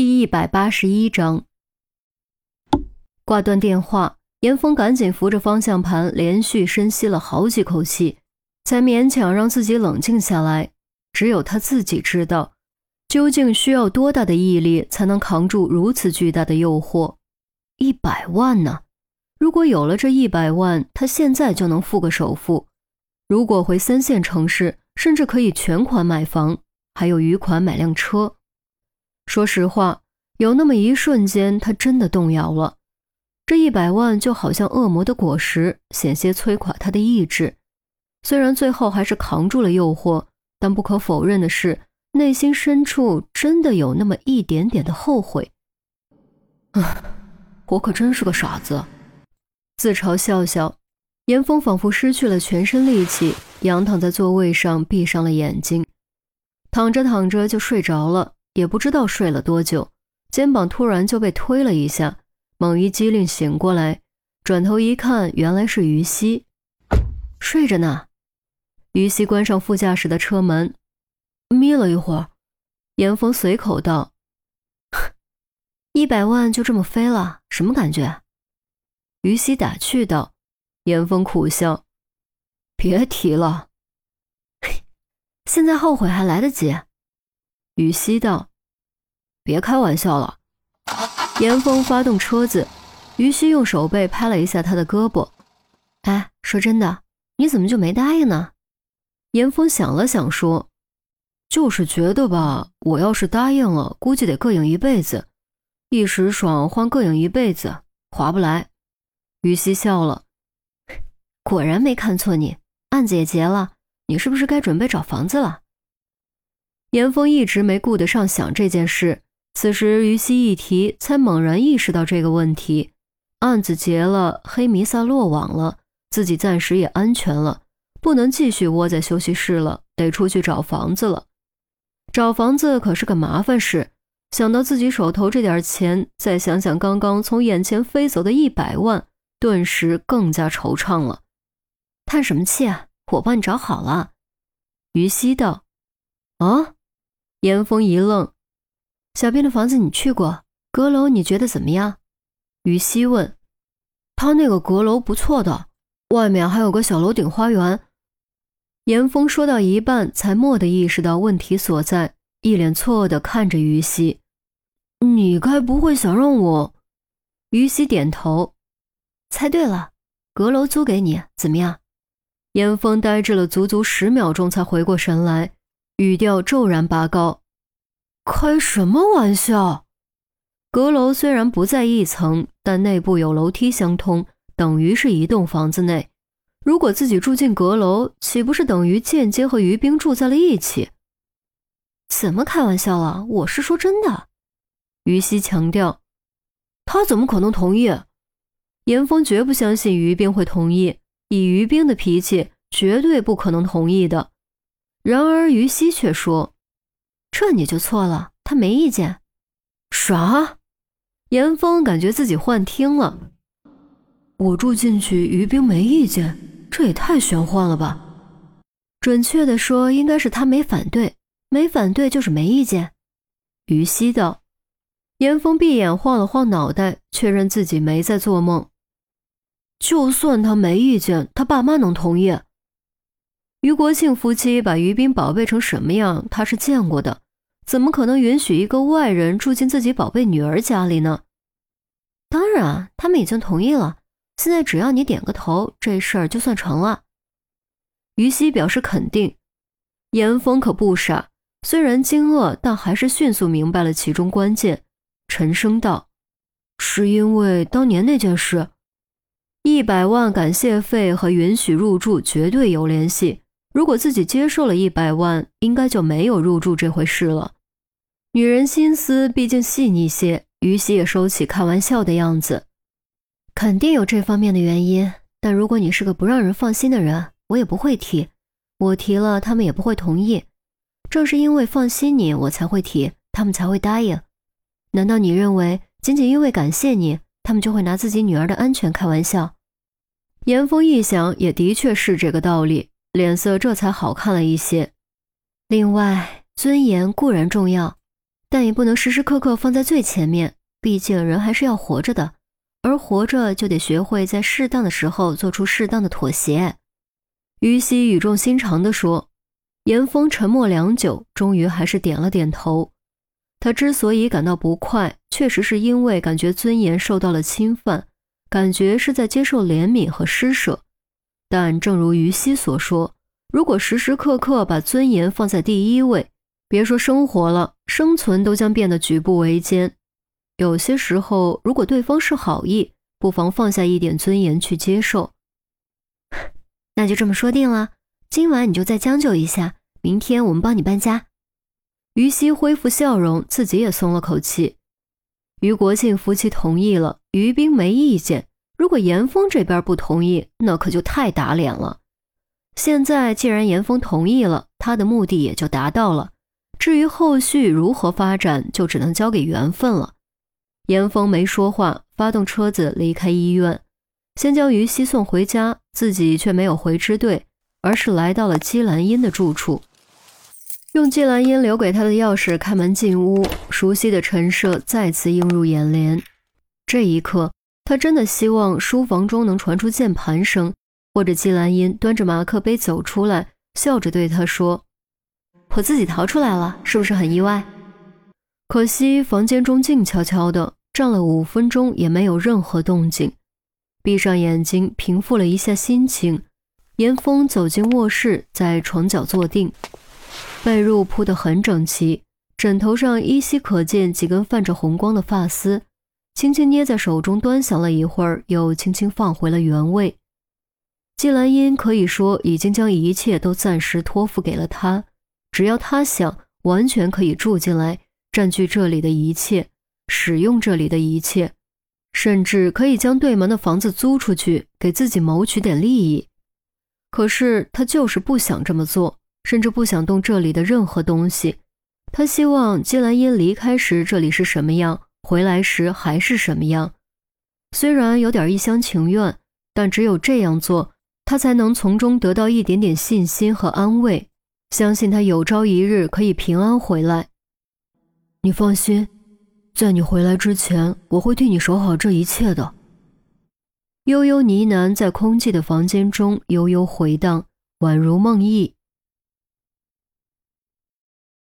第一百八十一章，挂断电话，严峰赶紧扶着方向盘，连续深吸了好几口气，才勉强让自己冷静下来。只有他自己知道，究竟需要多大的毅力才能扛住如此巨大的诱惑。一百万呢？如果有了这一百万，他现在就能付个首付。如果回三线城市，甚至可以全款买房，还有余款买辆车。说实话，有那么一瞬间，他真的动摇了。这一百万就好像恶魔的果实，险些摧垮他的意志。虽然最后还是扛住了诱惑，但不可否认的是，内心深处真的有那么一点点的后悔。啊，我可真是个傻子！自嘲笑笑，严峰仿佛失去了全身力气，仰躺在座位上，闭上了眼睛，躺着躺着就睡着了。也不知道睡了多久，肩膀突然就被推了一下，猛一激灵醒过来，转头一看，原来是于西，睡着呢。于西关上副驾驶的车门，眯了一会儿，严峰随口道：“一百万就这么飞了，什么感觉？”于西打趣道。严峰苦笑：“别提了，现在后悔还来得及。”于西道：“别开玩笑了。”严峰发动车子，于西用手背拍了一下他的胳膊。“哎，说真的，你怎么就没答应呢？”严峰想了想说：“就是觉得吧，我要是答应了，估计得膈应一辈子，一时爽换膈应一辈子，划不来。”于西笑了：“ 果然没看错你，案子也结了，你是不是该准备找房子了？”严峰一直没顾得上想这件事，此时于西一提，才猛然意识到这个问题。案子结了，黑弥撒落网了，自己暂时也安全了，不能继续窝在休息室了，得出去找房子了。找房子可是个麻烦事，想到自己手头这点钱，再想想刚刚从眼前飞走的一百万，顿时更加惆怅了。叹什么气啊？我帮你找好了。于西道：“啊？”严峰一愣，小斌的房子你去过？阁楼你觉得怎么样？于西问。他那个阁楼不错的，外面还有个小楼顶花园。严峰说到一半，才蓦地意识到问题所在，一脸错愕地看着于西。你该不会想让我？于西点头，猜对了，阁楼租给你，怎么样？严峰呆滞了足足十秒钟，才回过神来。语调骤然拔高，开什么玩笑？阁楼虽然不在一层，但内部有楼梯相通，等于是一栋房子内。如果自己住进阁楼，岂不是等于间接和于冰住在了一起？怎么开玩笑了？我是说真的。于西强调，他怎么可能同意？严峰绝不相信于冰会同意，以于冰的脾气，绝对不可能同意的。然而于西却说：“这你就错了，他没意见。”啥？严峰感觉自己幻听了。我住进去，于冰没意见，这也太玄幻了吧？准确的说，应该是他没反对，没反对就是没意见。于西道。严峰闭眼晃了晃脑袋，确认自己没在做梦。就算他没意见，他爸妈能同意？于国庆夫妻把于斌宝贝成什么样，他是见过的，怎么可能允许一个外人住进自己宝贝女儿家里呢？当然，他们已经同意了。现在只要你点个头，这事儿就算成了。于西表示肯定。严峰可不傻，虽然惊愕，但还是迅速明白了其中关键，沉声道：“是因为当年那件事，一百万感谢费和允许入住绝对有联系。”如果自己接受了一百万，应该就没有入住这回事了。女人心思毕竟细腻些，于西也收起开玩笑的样子，肯定有这方面的原因。但如果你是个不让人放心的人，我也不会提。我提了，他们也不会同意。正是因为放心你，我才会提，他们才会答应。难道你认为仅仅因为感谢你，他们就会拿自己女儿的安全开玩笑？严峰一想，也的确是这个道理。脸色这才好看了一些。另外，尊严固然重要，但也不能时时刻刻放在最前面，毕竟人还是要活着的，而活着就得学会在适当的时候做出适当的妥协。于西语重心长地说。严峰沉默良久，终于还是点了点头。他之所以感到不快，确实是因为感觉尊严受到了侵犯，感觉是在接受怜悯和施舍。但正如于西所说，如果时时刻刻把尊严放在第一位，别说生活了，生存都将变得举步维艰。有些时候，如果对方是好意，不妨放下一点尊严去接受。那就这么说定了。今晚你就再将就一下，明天我们帮你搬家。于西恢复笑容，自己也松了口气。于国庆夫妻同意了，于冰没意见。如果严峰这边不同意，那可就太打脸了。现在既然严峰同意了，他的目的也就达到了。至于后续如何发展，就只能交给缘分了。严峰没说话，发动车子离开医院，先将于西送回家，自己却没有回支队。而是来到了姬兰英的住处，用姬兰英留给他的钥匙开门进屋，熟悉的陈设再次映入眼帘。这一刻，他真的希望书房中能传出键盘声，或者季兰英端着马克杯走出来，笑着对他说：“我自己逃出来了，是不是很意外？”可惜房间中静悄悄的，站了五分钟也没有任何动静。闭上眼睛，平复了一下心情。严峰走进卧室，在床角坐定，被褥铺得很整齐，枕头上依稀可见几根泛着红光的发丝，轻轻捏在手中端详了一会儿，又轻轻放回了原位。季兰英可以说已经将一切都暂时托付给了他，只要他想，完全可以住进来，占据这里的一切，使用这里的一切，甚至可以将对门的房子租出去，给自己谋取点利益。可是他就是不想这么做，甚至不想动这里的任何东西。他希望季兰英离开时这里是什么样，回来时还是什么样。虽然有点一厢情愿，但只有这样做，他才能从中得到一点点信心和安慰，相信他有朝一日可以平安回来。你放心，在你回来之前，我会替你守好这一切的。悠悠呢喃在空寂的房间中悠悠回荡，宛如梦呓。